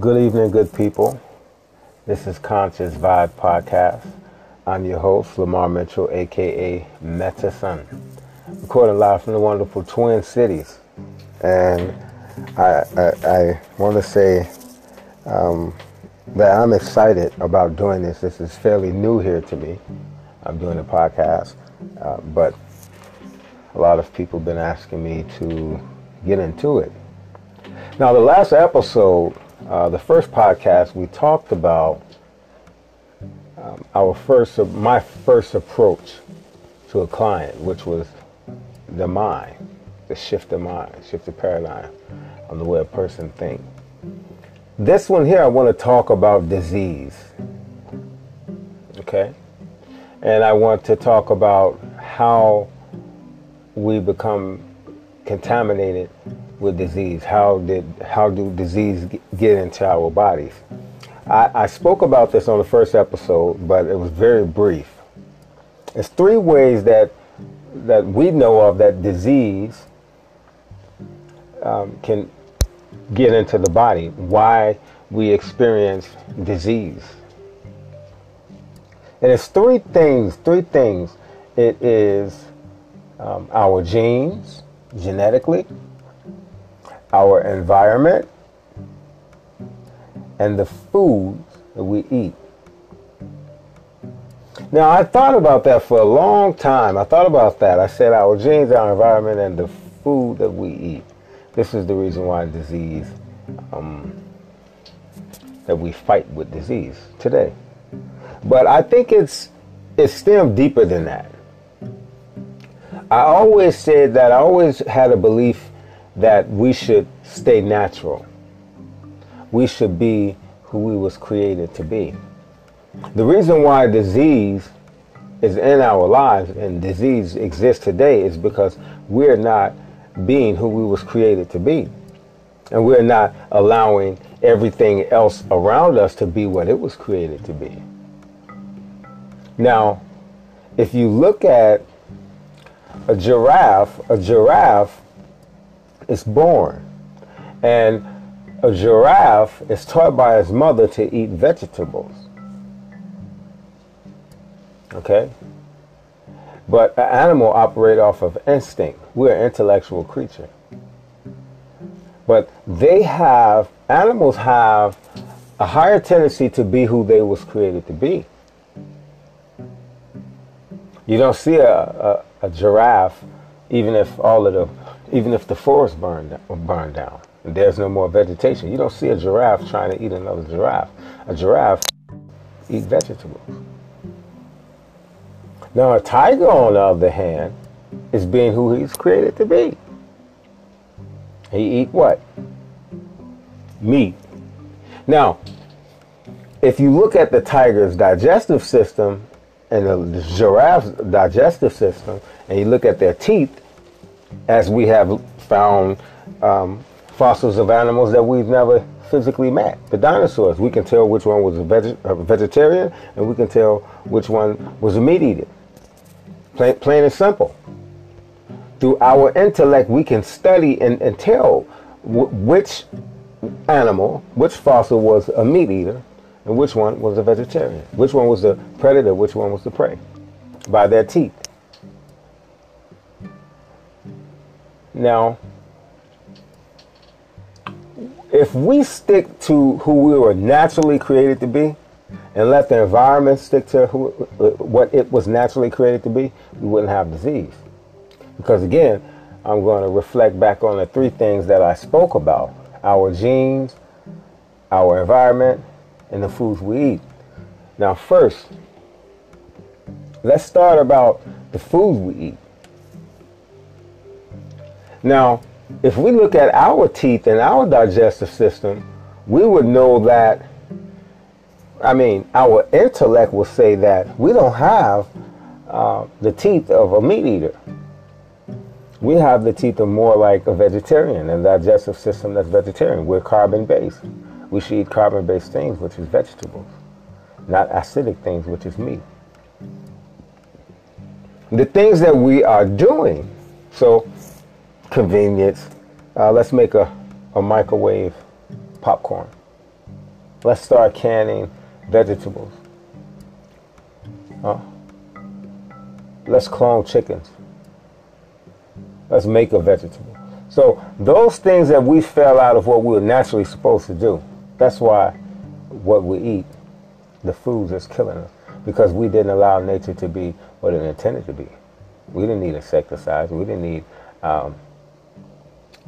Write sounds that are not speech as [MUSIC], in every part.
Good evening, good people. This is Conscious Vibe Podcast. I'm your host, Lamar Mitchell, aka Metason. Recording live from the wonderful Twin Cities. And I, I, I want to say um, that I'm excited about doing this. This is fairly new here to me. I'm doing a podcast, uh, but a lot of people have been asking me to get into it. Now, the last episode, uh, the first podcast, we talked about um, our first, my first approach to a client, which was the mind, the shift of mind, shift of paradigm on the way a person thinks. This one here, I want to talk about disease. Okay? And I want to talk about how we become contaminated with disease. How did how do disease get into our bodies? I, I spoke about this on the first episode, but it was very brief. It's three ways that that we know of that disease um, can get into the body. Why we experience disease. And it's three things. Three things. It is um, our genes, genetically, our environment, and the foods that we eat. Now, I thought about that for a long time. I thought about that. I said our genes, our environment, and the food that we eat. This is the reason why disease, um, that we fight with disease today. But I think it's it's stemmed deeper than that. I always said that I always had a belief that we should stay natural. We should be who we was created to be. The reason why disease is in our lives and disease exists today is because we're not being who we was created to be. And we're not allowing everything else around us to be what it was created to be. Now, if you look at a giraffe, a giraffe is born. And a giraffe is taught by his mother to eat vegetables. Okay? But an animal operates off of instinct. We're an intellectual creature. But they have, animals have a higher tendency to be who they was created to be. You don't see a, a, a giraffe, even if all of the, even if the forest burned burned down, and there's no more vegetation. You don't see a giraffe trying to eat another giraffe. A giraffe eat vegetables. Now a tiger, on the other hand, is being who he's created to be. He eat what? Meat. Now, if you look at the tiger's digestive system, and the giraffe's digestive system, and you look at their teeth, as we have found um, fossils of animals that we've never physically met. The dinosaurs, we can tell which one was a, veg- a vegetarian, and we can tell which one was a meat eater. Plain, plain and simple. Through our intellect, we can study and, and tell w- which animal, which fossil was a meat eater, and which one was a vegetarian, which one was the predator, which one was the prey, by their teeth. Now, if we stick to who we were naturally created to be, and let the environment stick to who, what it was naturally created to be, we wouldn't have disease. Because again, I'm going to reflect back on the three things that I spoke about our genes, our environment, and the foods we eat. Now, first, let's start about the foods we eat. Now, if we look at our teeth and our digestive system, we would know that, I mean, our intellect will say that we don't have uh, the teeth of a meat eater. We have the teeth of more like a vegetarian and digestive system that's vegetarian. We're carbon based. We should eat carbon based things, which is vegetables, not acidic things, which is meat. The things that we are doing, so convenience, uh, let's make a, a microwave popcorn. Let's start canning vegetables. Huh? Let's clone chickens. Let's make a vegetable. So those things that we fell out of what we were naturally supposed to do, that's why what we eat, the foods is killing us. Because we didn't allow nature to be what it intended to be. We didn't need insecticides. We didn't need um,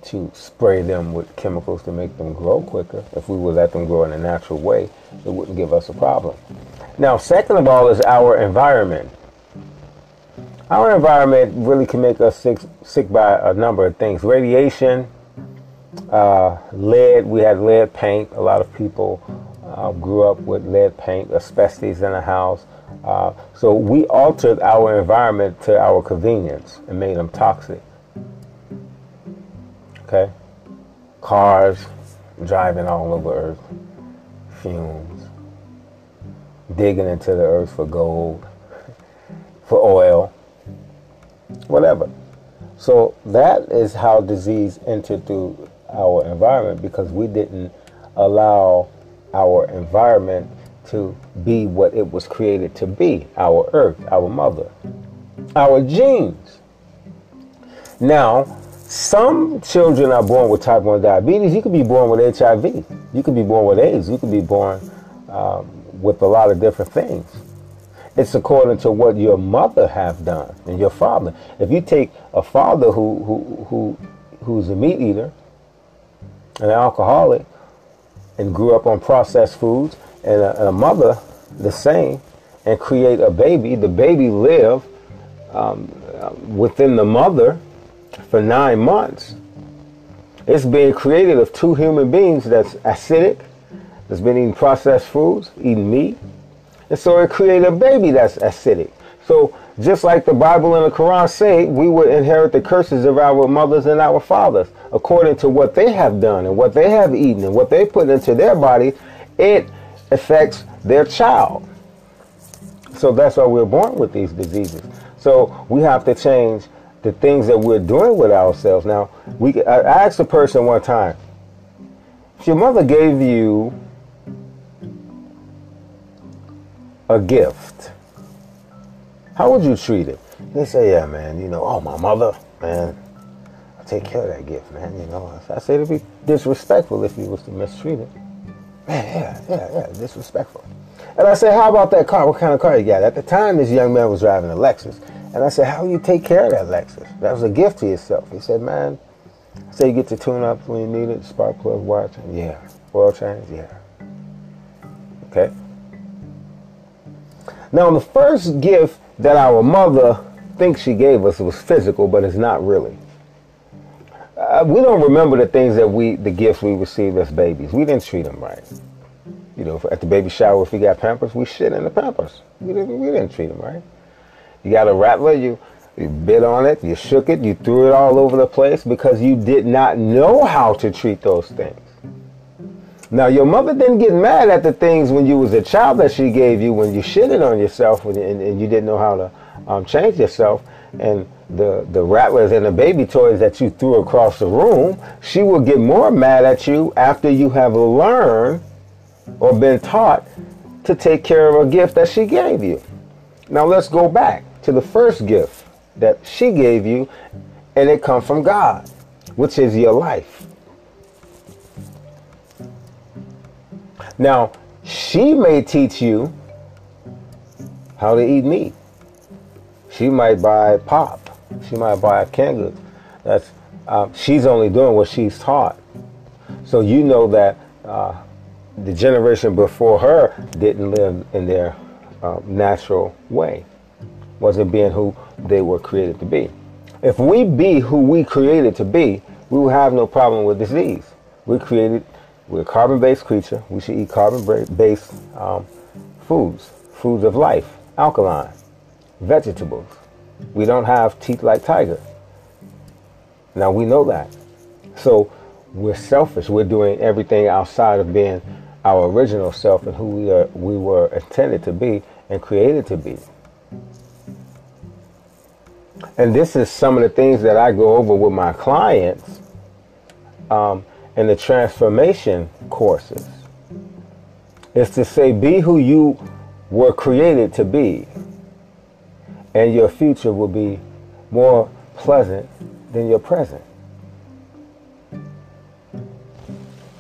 to spray them with chemicals to make them grow quicker. If we would let them grow in a natural way, it wouldn't give us a problem. Now, second of all is our environment. Our environment really can make us sick, sick by a number of things. Radiation, uh, lead, we had lead paint. A lot of people uh, grew up with lead paint, asbestos in the house. Uh, so we altered our environment to our convenience and made them toxic. Okay? Cars driving all over Earth, fumes, digging into the earth for gold, [LAUGHS] for oil, whatever. So that is how disease entered through our environment because we didn't allow our environment to be what it was created to be our earth, our mother, our genes. Now, some children are born with type 1 diabetes. You could be born with HIV. You could be born with AIDS. You could be born um, with a lot of different things. It's according to what your mother have done and your father. If you take a father who, who, who, who's a meat eater, an alcoholic, and grew up on processed foods, and a, a mother the same, and create a baby, the baby live um, within the mother for nine months. It's being created of two human beings that's acidic, that's been eating processed foods, eating meat, and so it created a baby that's acidic. So just like the Bible and the Quran say, we would inherit the curses of our mothers and our fathers according to what they have done and what they have eaten and what they put into their body. It affects their child. So that's why we're born with these diseases. So we have to change the things that we're doing with ourselves. Now, we I asked a person one time, if your mother gave you a gift, how would you treat it? They say, yeah, man, you know, oh, my mother, man, I take care of that gift, man, you know. I say it'd be disrespectful if you was to mistreat it. Man, yeah, yeah, yeah, disrespectful. And I say, how about that car? What kind of car you got? At the time, this young man was driving a Lexus. And I said, how you take care of that Lexus? That was a gift to yourself. He said, man, say you get to tune up when you need it, spark plug watch, yeah. Oil change, yeah. Okay? Now, the first gift that our mother thinks she gave us was physical, but it's not really. Uh, we don't remember the things that we, the gifts we received as babies. We didn't treat them right. You know, at the baby shower, if we got Pampers, we shit in the Pampers. We didn't, we didn't treat them right. You got a rattler, you, you bit on it, you shook it, you threw it all over the place because you did not know how to treat those things. Now, your mother didn't get mad at the things when you was a child that she gave you when you shitted on yourself and, and, and you didn't know how to um, change yourself. And the, the rattlers and the baby toys that you threw across the room, she will get more mad at you after you have learned or been taught to take care of a gift that she gave you. Now, let's go back to the first gift that she gave you, and it comes from God, which is your life. Now, she may teach you how to eat meat. She might buy pop. She might buy a goods. That's uh, she's only doing what she's taught. So you know that uh, the generation before her didn't live in their uh, natural way, wasn't being who they were created to be. If we be who we created to be, we will have no problem with disease. We created we're a carbon-based creature. We should eat carbon-based um, foods, foods of life, alkaline, vegetables. We don't have teeth like tiger. Now we know that. So we're selfish. We're doing everything outside of being our original self and who we are we were intended to be and created to be. And this is some of the things that I go over with my clients. Um, and the transformation courses. is to say, be who you were created to be, and your future will be more pleasant than your present.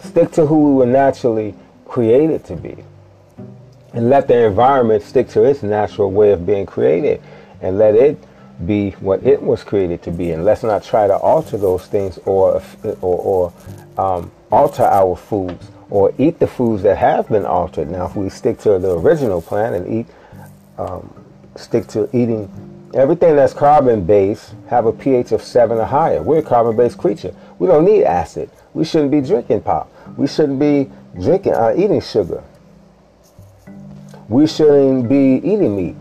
Stick to who we were naturally created to be. And let the environment stick to its natural way of being created and let it be what it was created to be. And let's not try to alter those things or, or, or um, alter our foods or eat the foods that have been altered. Now, if we stick to the original plan and eat, um, stick to eating everything that's carbon based, have a pH of seven or higher. We're a carbon based creature. We don't need acid. We shouldn't be drinking pop. We shouldn't be drinking, uh, eating sugar. We shouldn't be eating meat.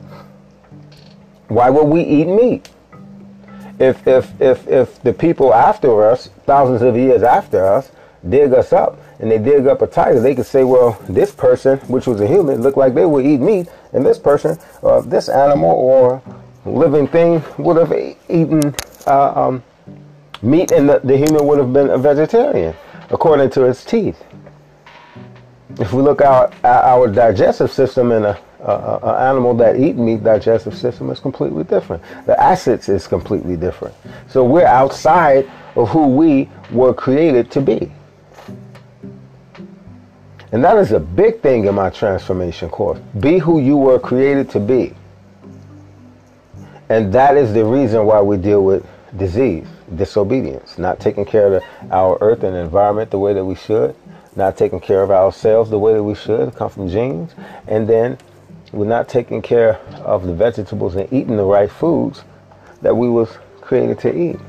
Why would we eat meat? If, if, if, if the people after us, thousands of years after us, dig us up and they dig up a tiger, they could say, well, this person, which was a human, looked like they would eat meat, and this person, uh, this animal or living thing would have eaten uh, um, meat, and the, the human would have been a vegetarian, according to its teeth. If we look at our digestive system in a, a, a, animal that eat meat digestive system is completely different. The acids is completely different. So we're outside of who we were created to be. And that is a big thing in my transformation course. Be who you were created to be. And that is the reason why we deal with disease, disobedience, not taking care of the, our earth and environment the way that we should, not taking care of ourselves the way that we should, come from genes, and then we're not taking care of the vegetables and eating the right foods that we was created to eat.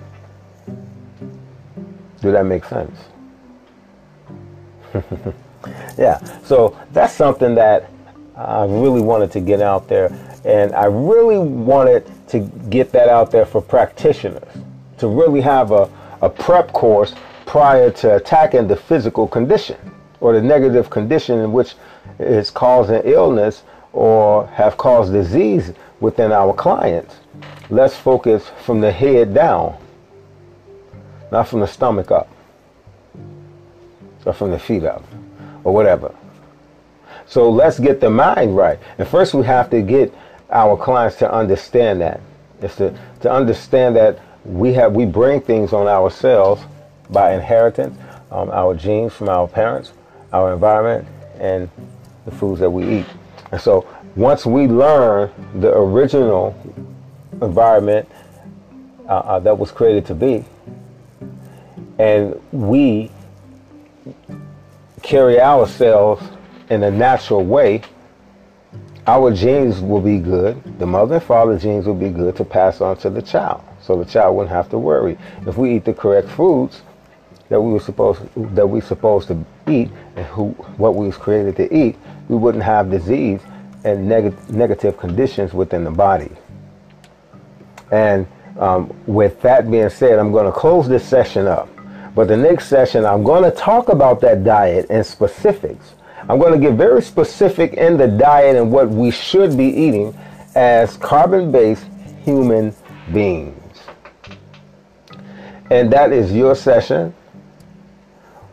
Do that make sense? [LAUGHS] yeah, so that's something that I really wanted to get out there. And I really wanted to get that out there for practitioners to really have a, a prep course prior to attacking the physical condition or the negative condition in which is causing illness or have caused disease within our clients. Let's focus from the head down, not from the stomach up, or from the feet up, or whatever. So let's get the mind right. And first we have to get our clients to understand that. It's to, to understand that we have we bring things on ourselves by inheritance, um, our genes from our parents, our environment, and the foods that we eat. And so once we learn the original environment uh, uh, that was created to be, and we carry ourselves in a natural way, our genes will be good. The mother and father genes will be good to pass on to the child. So the child wouldn't have to worry. If we eat the correct foods that we were supposed that we supposed to eat and who what we was created to eat, we wouldn't have disease and neg- negative conditions within the body. And um, with that being said, I'm going to close this session up. But the next session, I'm going to talk about that diet in specifics. I'm going to get very specific in the diet and what we should be eating as carbon based human beings. And that is your session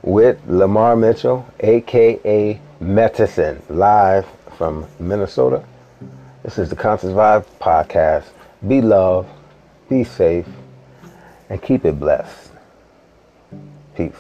with Lamar Mitchell, aka Medicine, live from Minnesota. This is the Conscious Vibe Podcast. Be loved, be safe, and keep it blessed. Peace.